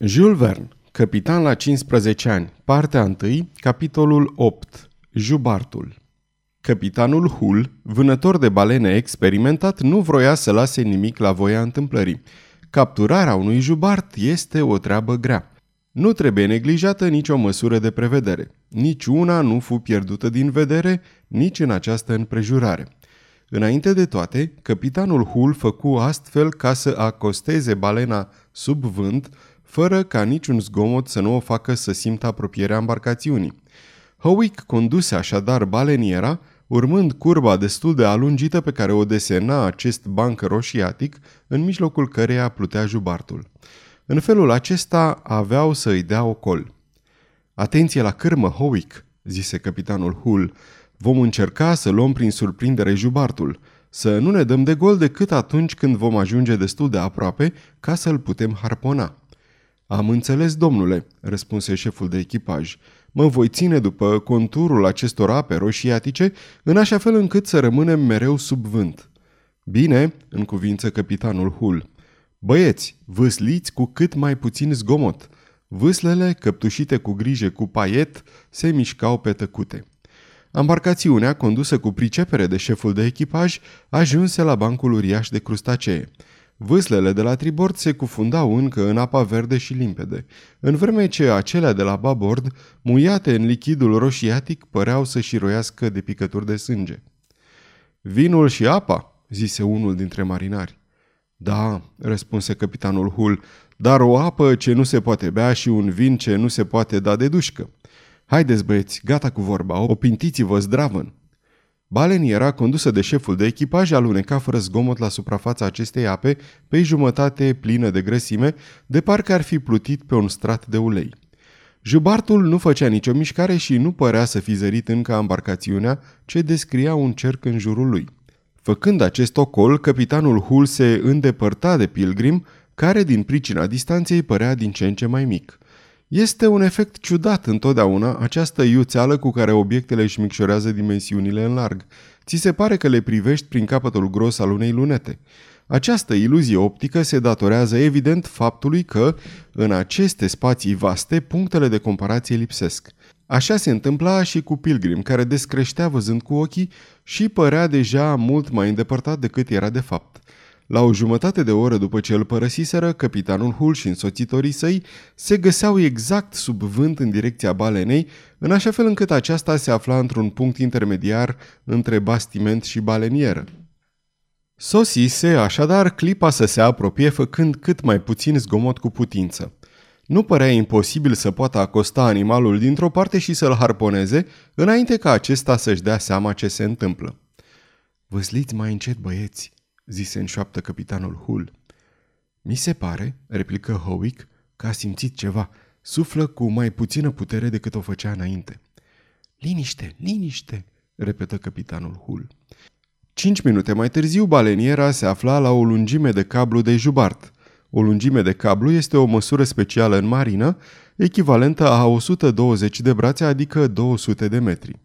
Jules Verne, capitan la 15 ani, partea 1, capitolul 8, Jubartul. Capitanul Hull, vânător de balene experimentat, nu vroia să lase nimic la voia întâmplării. Capturarea unui jubart este o treabă grea. Nu trebuie neglijată nicio măsură de prevedere. Nici una nu fu pierdută din vedere, nici în această împrejurare. Înainte de toate, capitanul Hull făcu astfel ca să acosteze balena sub vânt, fără ca niciun zgomot să nu o facă să simtă apropierea embarcațiunii. Howick conduse așadar baleniera, urmând curba destul de alungită pe care o desena acest banc roșiatic, în mijlocul căreia plutea jubartul. În felul acesta aveau să îi dea ocol. Atenție la cârmă, Howick, zise capitanul Hull. Vom încerca să luăm prin surprindere jubartul. Să nu ne dăm de gol decât atunci când vom ajunge destul de aproape ca să-l putem harpona. Am înțeles, domnule, răspunse șeful de echipaj. Mă voi ține după conturul acestor ape roșiatice, în așa fel încât să rămânem mereu sub vânt. Bine, în cuvință capitanul Hull. Băieți, vâsliți cu cât mai puțin zgomot. Vâslele, căptușite cu grijă cu paiet, se mișcau pe tăcute. Ambarcațiunea, condusă cu pricepere de șeful de echipaj, ajunse la bancul uriaș de crustacee. Vâslele de la tribord se cufundau încă în apa verde și limpede, în vreme ce acelea de la babord, muiate în lichidul roșiatic, păreau să-și roiască de picături de sânge. Vinul și apa?" zise unul dintre marinari. Da," răspunse capitanul Hull, dar o apă ce nu se poate bea și un vin ce nu se poate da de dușcă. Haideți băieți, gata cu vorba, opintiți-vă zdravăn. Baleniera, condusă de șeful de echipaj, aluneca fără zgomot la suprafața acestei ape, pe jumătate plină de grăsime, de parcă ar fi plutit pe un strat de ulei. Jubartul nu făcea nicio mișcare și nu părea să fi zărit încă embarcațiunea ce descria un cerc în jurul lui. Făcând acest ocol, capitanul Hull se îndepărta de Pilgrim, care din pricina distanței părea din ce în ce mai mic – este un efect ciudat întotdeauna această iuțeală cu care obiectele își micșorează dimensiunile în larg. Ți se pare că le privești prin capătul gros al unei lunete. Această iluzie optică se datorează evident faptului că, în aceste spații vaste, punctele de comparație lipsesc. Așa se întâmpla și cu Pilgrim, care descreștea văzând cu ochii și părea deja mult mai îndepărtat decât era de fapt. La o jumătate de oră după ce îl părăsiseră, capitanul Hull și însoțitorii săi se găseau exact sub vânt în direcția balenei, în așa fel încât aceasta se afla într-un punct intermediar între bastiment și balenieră. Sosise așadar clipa să se apropie făcând cât mai puțin zgomot cu putință. Nu părea imposibil să poată acosta animalul dintr-o parte și să-l harponeze, înainte ca acesta să-și dea seama ce se întâmplă. Văsliți mai încet, băieți, zise în șoaptă capitanul Hull. Mi se pare, replică Howick, că a simțit ceva. Suflă cu mai puțină putere decât o făcea înainte. Liniște, liniște, repetă capitanul Hull. Cinci minute mai târziu, baleniera se afla la o lungime de cablu de jubart. O lungime de cablu este o măsură specială în marină, echivalentă a 120 de brațe, adică 200 de metri.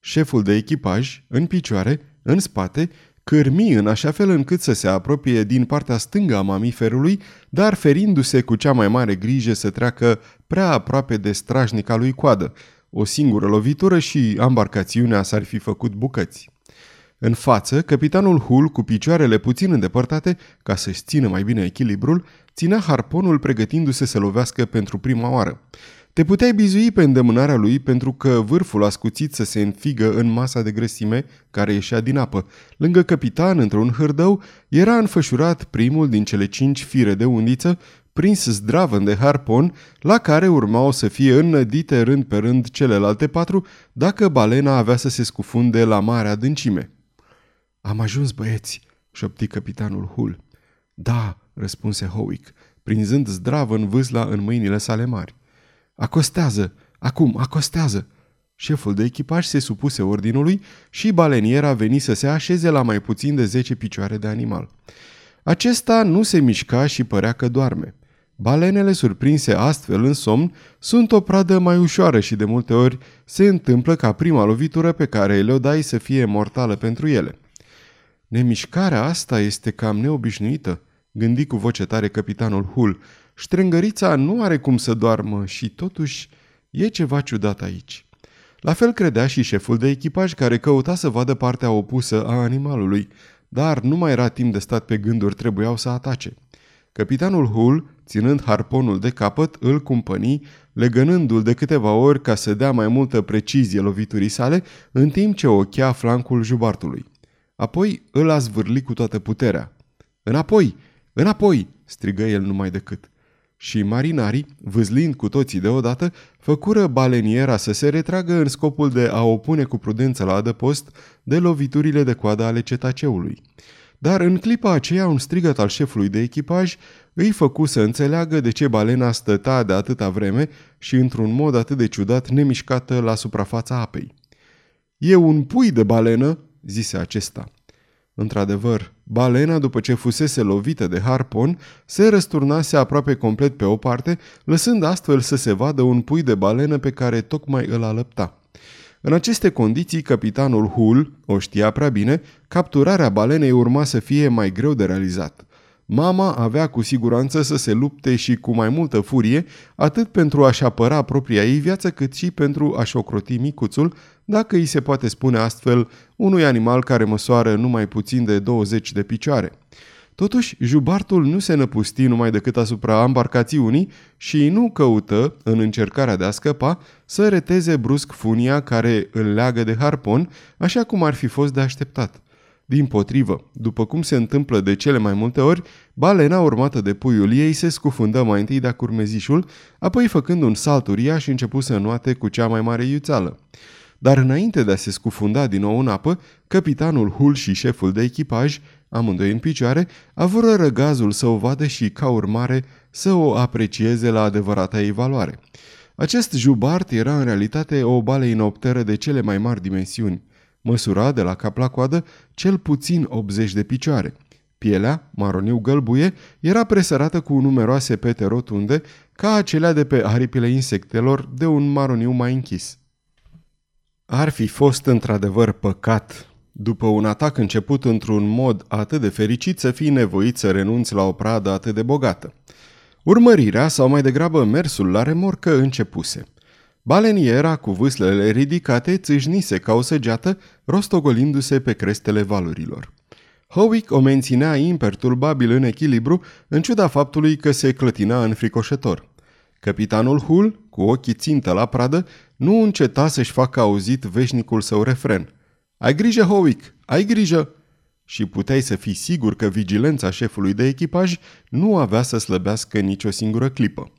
Șeful de echipaj, în picioare, în spate, cârmi în așa fel încât să se apropie din partea stângă a mamiferului, dar ferindu-se cu cea mai mare grijă să treacă prea aproape de strajnica lui coadă. O singură lovitură și embarcațiunea s-ar fi făcut bucăți. În față, capitanul Hull, cu picioarele puțin îndepărtate, ca să-și țină mai bine echilibrul, ținea harponul pregătindu-se să lovească pentru prima oară. Te puteai bizui pe îndemânarea lui pentru că vârful ascuțit să se înfigă în masa de grăsime care ieșea din apă. Lângă capitan, într-un hârdău, era înfășurat primul din cele cinci fire de undiță, prins zdravăn de harpon, la care urmau să fie înnădite rând pe rând celelalte patru, dacă balena avea să se scufunde la mare adâncime. Am ajuns, băieți, șopti capitanul Hull. Da, răspunse Howick, prinzând zdravăn vâsla în mâinile sale mari. Acostează! Acum, acostează! Șeful de echipaj se supuse ordinului și baleniera veni să se așeze la mai puțin de 10 picioare de animal. Acesta nu se mișca și părea că doarme. Balenele surprinse astfel în somn sunt o pradă mai ușoară și de multe ori se întâmplă ca prima lovitură pe care le-o dai să fie mortală pentru ele. Nemișcarea asta este cam neobișnuită, gândi cu voce tare capitanul Hull, ștrengărița nu are cum să doarmă și totuși e ceva ciudat aici. La fel credea și șeful de echipaj care căuta să vadă partea opusă a animalului, dar nu mai era timp de stat pe gânduri, trebuiau să atace. Capitanul Hull, ținând harponul de capăt, îl cumpăni, legănându-l de câteva ori ca să dea mai multă precizie loviturii sale, în timp ce ochea flancul jubartului. Apoi îl a zvârli cu toată puterea. Înapoi! Înapoi!" strigă el numai decât. Și marinarii, vâzlind cu toții deodată, făcură baleniera să se retragă în scopul de a opune cu prudență la adăpost de loviturile de coadă ale cetaceului. Dar în clipa aceea un strigăt al șefului de echipaj îi făcu să înțeleagă de ce balena stăta de atâta vreme și într-un mod atât de ciudat nemișcată la suprafața apei. E un pui de balenă, zise acesta. Într-adevăr, balena, după ce fusese lovită de harpon, se răsturnase aproape complet pe o parte, lăsând astfel să se vadă un pui de balenă pe care tocmai îl alăpta. În aceste condiții, capitanul Hull o știa prea bine, capturarea balenei urma să fie mai greu de realizat. Mama avea cu siguranță să se lupte și cu mai multă furie, atât pentru a-și apăra propria ei viață, cât și pentru a-și ocroti micuțul, dacă îi se poate spune astfel unui animal care măsoară numai puțin de 20 de picioare. Totuși, jubartul nu se năpusti numai decât asupra embarcațiunii și nu căută, în încercarea de a scăpa, să reteze brusc funia care îl leagă de harpon, așa cum ar fi fost de așteptat. Din potrivă, după cum se întâmplă de cele mai multe ori, balena urmată de puiul ei se scufundă mai întâi de-a curmezișul, apoi făcând un salt uriaș începu să nuate cu cea mai mare iuțeală. Dar înainte de a se scufunda din nou în apă, capitanul Hull și șeful de echipaj, amândoi în picioare, avură răgazul să o vadă și, ca urmare, să o aprecieze la adevărata ei valoare. Acest jubart era în realitate o baleinopteră de cele mai mari dimensiuni. Măsura de la cap la coadă cel puțin 80 de picioare. Pielea, maroniu gălbuie, era presărată cu numeroase pete rotunde, ca acelea de pe aripile insectelor de un maroniu mai închis. Ar fi fost într-adevăr păcat, după un atac început într-un mod atât de fericit, să fii nevoit să renunți la o pradă atât de bogată. Urmărirea, sau mai degrabă mersul la remorcă, începuse. Baleniera, cu vâslele ridicate, țâșnise ca o săgeată, rostogolindu-se pe crestele valurilor. Howick o menținea imperturbabil în echilibru, în ciuda faptului că se clătina înfricoșător. Capitanul Hull, cu ochii țintă la pradă, nu înceta să-și facă auzit veșnicul său refren. Ai grijă, Howick, ai grijă! Și puteai să fii sigur că vigilența șefului de echipaj nu avea să slăbească nicio singură clipă.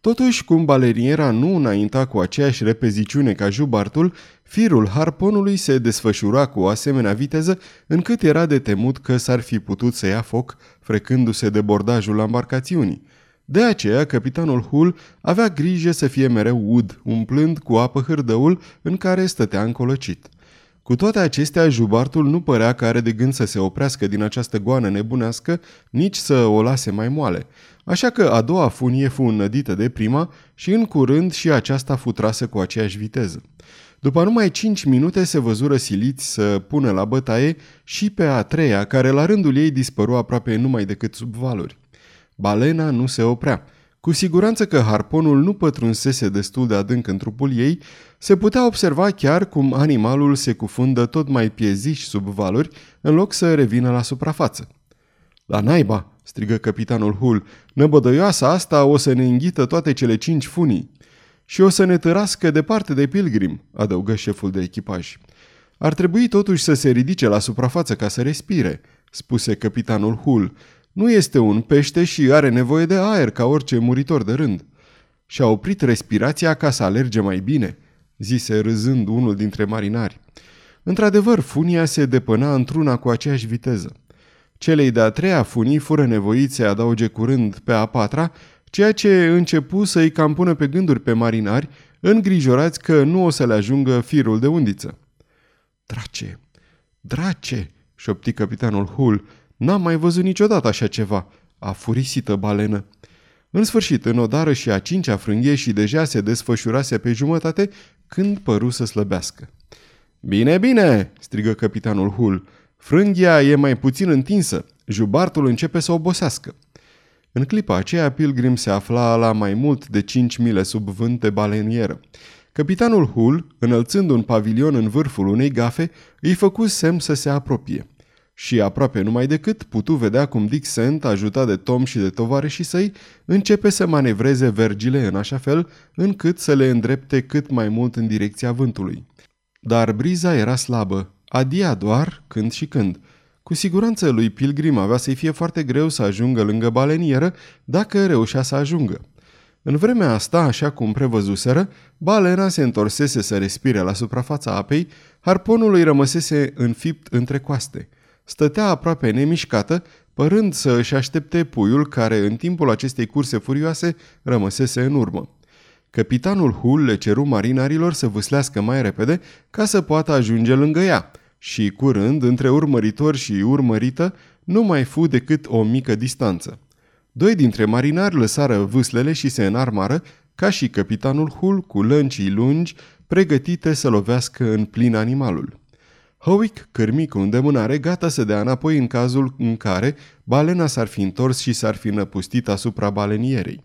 Totuși, cum baleriera nu înainta cu aceeași repeziciune ca jubartul, firul harponului se desfășura cu o asemenea viteză încât era de temut că s-ar fi putut să ia foc frecându-se de bordajul embarcațiunii. De aceea, capitanul Hull avea grijă să fie mereu ud, umplând cu apă hârdăul în care stătea încolăcit. Cu toate acestea, jubartul nu părea că are de gând să se oprească din această goană nebunească, nici să o lase mai moale. Așa că a doua funie fu înnădită de prima și în curând și aceasta fu trasă cu aceeași viteză. După numai cinci minute se văzură siliți să pună la bătaie și pe a treia, care la rândul ei dispăru aproape numai decât sub valuri. Balena nu se oprea. Cu siguranță că harponul nu pătrunsese destul de adânc în trupul ei, se putea observa chiar cum animalul se cufundă tot mai pieziș sub valuri, în loc să revină la suprafață. La naiba!" strigă capitanul Hull, năbădăioasa asta o să ne înghită toate cele cinci funii. Și o să ne tărască departe de pilgrim, adăugă șeful de echipaj. Ar trebui totuși să se ridice la suprafață ca să respire, spuse capitanul Hull, nu este un pește și are nevoie de aer ca orice muritor de rând. Și-a oprit respirația ca să alerge mai bine, zise râzând unul dintre marinari. Într-adevăr, funia se depăna într-una cu aceeași viteză. Celei de-a treia funii fură nevoiți să adauge curând pe a patra, ceea ce începu să-i cam pună pe gânduri pe marinari, îngrijorați că nu o să le ajungă firul de undiță. Drace, drace, șopti capitanul Hull, N-am mai văzut niciodată așa ceva. A furisită balenă. În sfârșit, în odară și a cincea frânghie și deja se desfășurase pe jumătate când păru să slăbească. Bine, bine!" strigă capitanul Hull. Frânghia e mai puțin întinsă. Jubartul începe să obosească. În clipa aceea, Pilgrim se afla la mai mult de 5 mile sub vânt de balenieră. Capitanul Hull, înălțând un pavilion în vârful unei gafe, îi făcu semn să se apropie. Și aproape numai decât putu vedea cum Dick Sent, ajutat de Tom și de tovarășii săi, începe să manevreze vergile în așa fel încât să le îndrepte cât mai mult în direcția vântului. Dar briza era slabă, adia doar când și când. Cu siguranță lui Pilgrim avea să-i fie foarte greu să ajungă lângă balenieră dacă reușea să ajungă. În vremea asta, așa cum prevăzuseră, balena se întorsese să respire la suprafața apei, harponul îi rămăsese înfipt între coaste. Stătea aproape nemișcată, părând să își aștepte puiul care, în timpul acestei curse furioase, rămăsese în urmă. Capitanul Hull le ceru marinarilor să vâslească mai repede ca să poată ajunge lângă ea și, curând, între urmăritor și urmărită, nu mai fu decât o mică distanță. Doi dintre marinari lăsară vâslele și se înarmară, ca și capitanul Hull cu lăncii lungi, pregătite să lovească în plin animalul. Howick cârmi cu îndemânare, gata să dea înapoi în cazul în care balena s-ar fi întors și s-ar fi năpustit asupra balenierei.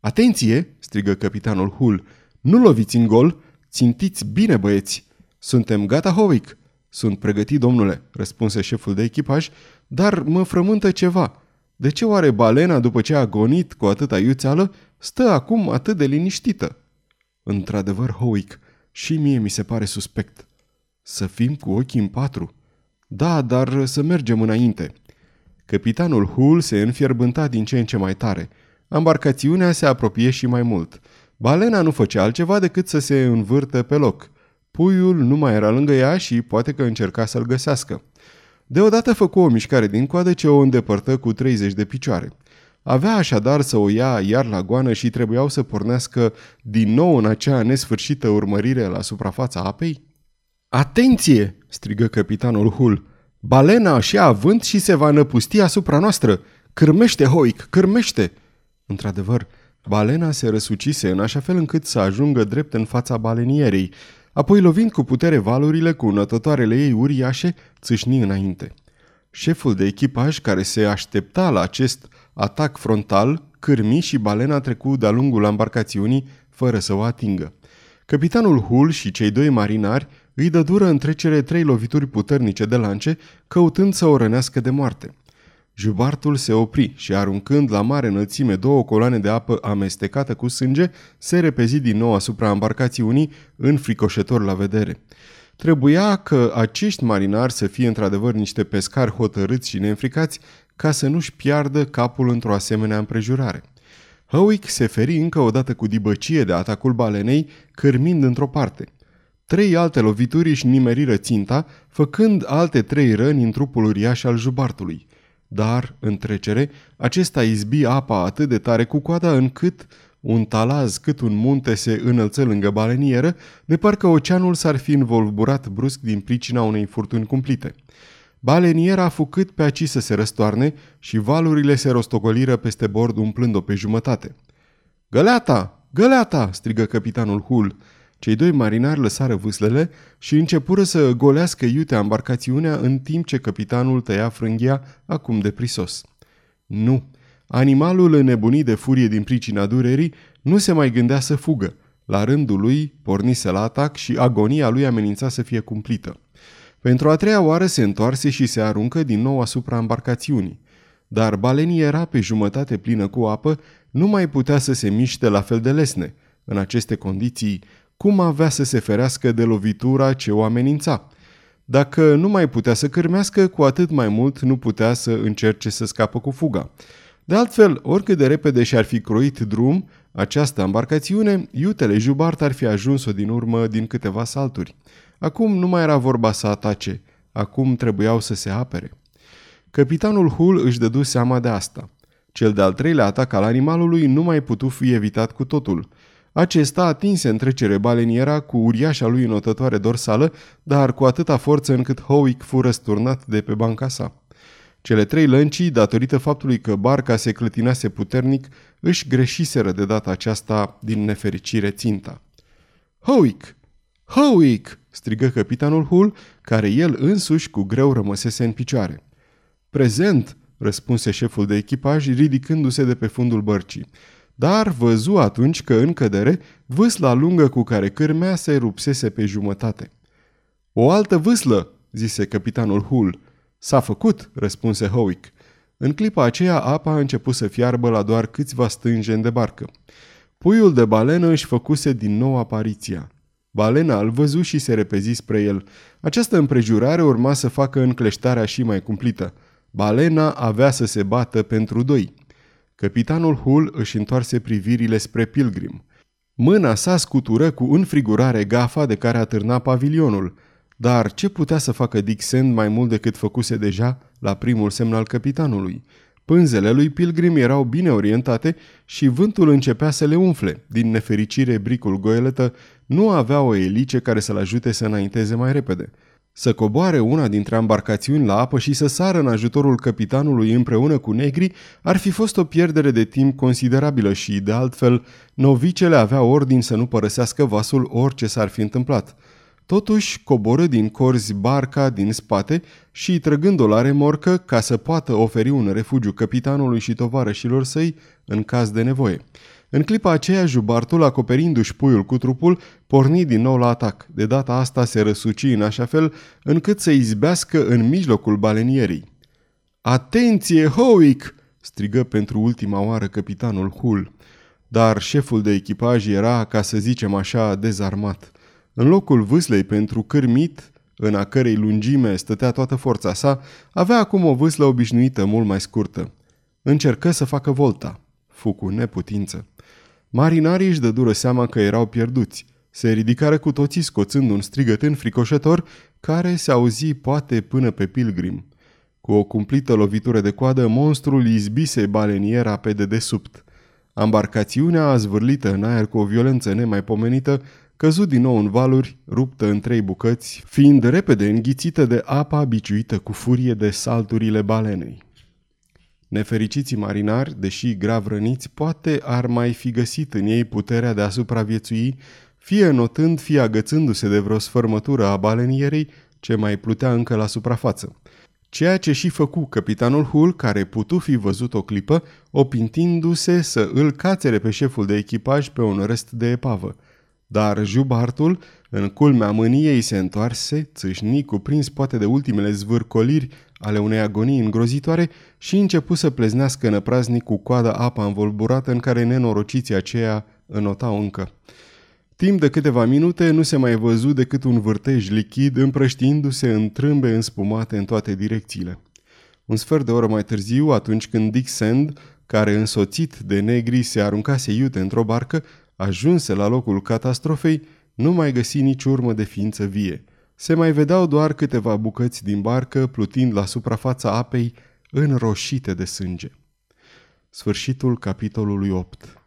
Atenție!" strigă capitanul Hull. Nu loviți în gol! Țintiți bine, băieți! Suntem gata, Howick!" Sunt pregătit, domnule," răspunse șeful de echipaj, dar mă frământă ceva. De ce oare balena, după ce a gonit cu atâta iuțeală, stă acum atât de liniștită? Într-adevăr, Howick, și mie mi se pare suspect. Să fim cu ochii în patru. Da, dar să mergem înainte. Capitanul Hull se înfierbânta din ce în ce mai tare. Embarcațiunea se apropie și mai mult. Balena nu făcea altceva decât să se învârtă pe loc. Puiul nu mai era lângă ea și poate că încerca să-l găsească. Deodată făcu o mișcare din coadă ce o îndepărtă cu 30 de picioare. Avea așadar să o ia iar la goană și trebuiau să pornească din nou în acea nesfârșită urmărire la suprafața apei? Atenție!" strigă capitanul Hull. Balena și avânt și se va năpusti asupra noastră. Cârmește, Hoic, cârmește!" Într-adevăr, balena se răsucise în așa fel încât să ajungă drept în fața balenierei, apoi lovind cu putere valurile cu nătătoarele ei uriașe, țâșni înainte. Șeful de echipaj, care se aștepta la acest atac frontal, cârmi și balena trecu de-a lungul embarcațiunii fără să o atingă. Capitanul Hull și cei doi marinari îi dădură în trecere trei lovituri puternice de lance, căutând să o rănească de moarte. Jubartul se opri și aruncând la mare înălțime două coloane de apă amestecată cu sânge, se repezi din nou asupra embarcațiunii, înfricoșător la vedere. Trebuia că acești marinari să fie într-adevăr niște pescari hotărâți și neînfricați ca să nu-și piardă capul într-o asemenea împrejurare. Howick se feri încă o dată cu dibăcie de atacul balenei, cârmind într-o parte. Trei alte lovituri își nimeriră ținta, făcând alte trei răni în trupul uriaș al jubartului – dar, în trecere, acesta izbi apa atât de tare cu coada încât un talaz cât un munte se înălță lângă balenieră, de parcă oceanul s-ar fi învolburat brusc din pricina unei furtuni cumplite. Baleniera a fucât pe aci să se răstoarne și valurile se rostocoliră peste bord umplând-o pe jumătate. Găleata! Găleata!" strigă capitanul Hull. Cei doi marinari lăsară vâslele și începură să golească iute embarcațiunea în timp ce capitanul tăia frânghia acum de prisos. Nu, animalul înnebunit de furie din pricina durerii nu se mai gândea să fugă. La rândul lui pornise la atac și agonia lui amenința să fie cumplită. Pentru a treia oară se întoarse și se aruncă din nou asupra embarcațiunii. Dar balenia era pe jumătate plină cu apă, nu mai putea să se miște la fel de lesne. În aceste condiții, cum avea să se ferească de lovitura ce o amenința? Dacă nu mai putea să cârmească, cu atât mai mult nu putea să încerce să scapă cu fuga. De altfel, oricât de repede și-ar fi croit drum, această embarcațiune, iutele Jubart ar fi ajuns-o din urmă din câteva salturi. Acum nu mai era vorba să atace, acum trebuiau să se apere. Capitanul Hull își dădu seama de asta. Cel de-al treilea atac al animalului nu mai putu fi evitat cu totul – acesta atinse în trecere baleniera cu uriașa lui notătoare dorsală, dar cu atâta forță încât Howick fu răsturnat de pe banca sa. Cele trei lăncii, datorită faptului că barca se clătinase puternic, își greșiseră de data aceasta din nefericire ținta. Howick! Howick! strigă capitanul Hull, care el însuși cu greu rămăsese în picioare. Prezent! răspunse șeful de echipaj, ridicându-se de pe fundul bărcii. Dar văzu atunci că în cădere vâsla lungă cu care cârmea se rupsese pe jumătate. O altă vâslă, zise capitanul Hull. S-a făcut, răspunse Howick. În clipa aceea, apa a început să fiarbă la doar câțiva stânjeni de barcă. Puiul de balenă își făcuse din nou apariția. Balena îl văzu și se repezi spre el. Această împrejurare urma să facă încleștarea și mai cumplită. Balena avea să se bată pentru doi. Capitanul Hull își întoarse privirile spre Pilgrim. Mâna sa scutură cu înfrigurare gafa de care atârna pavilionul. Dar ce putea să facă Dick Sand mai mult decât făcuse deja la primul semn al capitanului? Pânzele lui Pilgrim erau bine orientate și vântul începea să le umfle. Din nefericire, bricul goeletă nu avea o elice care să-l ajute să înainteze mai repede. Să coboare una dintre embarcațiuni la apă și să sară în ajutorul capitanului împreună cu negri ar fi fost o pierdere de timp considerabilă și, de altfel, novicele avea ordin să nu părăsească vasul orice s-ar fi întâmplat. Totuși, coborâ din corzi barca din spate și, trăgând-o la remorcă ca să poată oferi un refugiu capitanului și tovarășilor săi în caz de nevoie. În clipa aceea, jubartul, acoperindu-și puiul cu trupul, porni din nou la atac. De data asta se răsuci în așa fel încât să izbească în mijlocul balenierii. Atenție, Howick!" strigă pentru ultima oară capitanul Hull. Dar șeful de echipaj era, ca să zicem așa, dezarmat. În locul vâslei pentru cârmit, în a cărei lungime stătea toată forța sa, avea acum o vâslă obișnuită mult mai scurtă. Încercă să facă volta. Fu cu neputință. Marinarii își dădură seama că erau pierduți. Se ridicară cu toții scoțând un strigăt înfricoșător care se auzi poate până pe pilgrim. Cu o cumplită lovitură de coadă, monstrul izbise baleniera pe dedesubt. Ambarcațiunea, azvârlită în aer cu o violență nemaipomenită, căzut din nou în valuri, ruptă în trei bucăți, fiind repede înghițită de apa biciuită cu furie de salturile balenei. Nefericiții marinari, deși grav răniți, poate ar mai fi găsit în ei puterea de a supraviețui, fie notând, fie agățându-se de vreo sfărmătură a balenierei ce mai plutea încă la suprafață. Ceea ce și făcu capitanul Hull, care putu fi văzut o clipă, opintindu-se să îl cațere pe șeful de echipaj pe un rest de epavă. Dar jubartul, în culmea mâniei, se întoarse, țâșni, cuprins poate de ultimele zvârcoliri ale unei agonii îngrozitoare și începu să pleznească năpraznic cu coada apa învolburată în care nenorociții aceia înotau încă. Timp de câteva minute nu se mai văzu decât un vârtej lichid împrăștiindu-se în trâmbe înspumate în toate direcțiile. Un sfert de oră mai târziu, atunci când Dick Sand, care însoțit de negri se aruncase iute într-o barcă, ajunse la locul catastrofei, nu mai găsi nici urmă de ființă vie. Se mai vedeau doar câteva bucăți din barcă plutind la suprafața apei înroșite de sânge. Sfârșitul capitolului 8